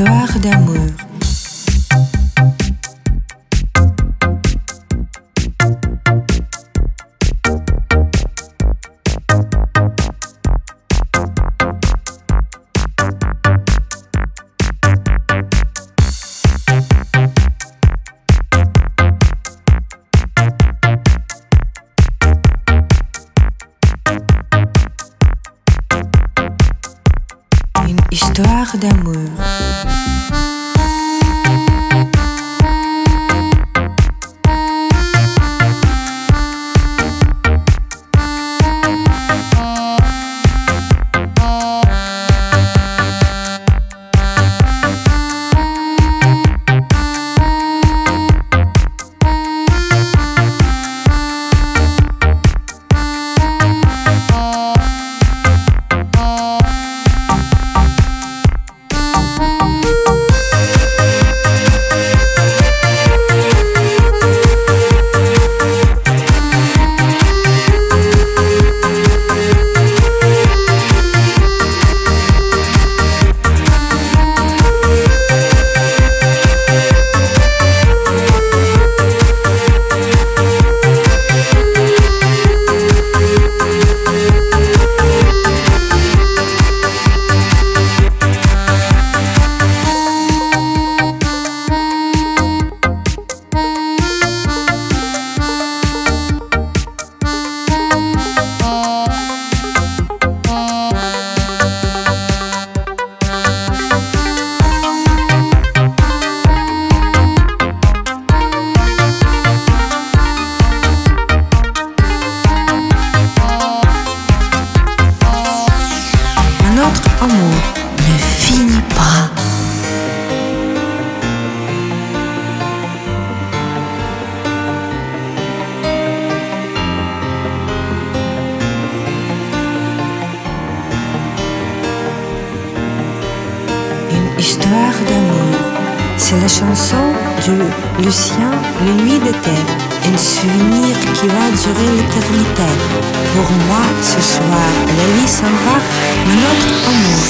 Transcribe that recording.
histoire d'amour. Histoire d'amour. Histoire d'amour. C'est la chanson de Lucien Le Nuit d'été. Un souvenir qui va durer l'éternité. Pour moi, ce soir, la vie s'en va, notre amour.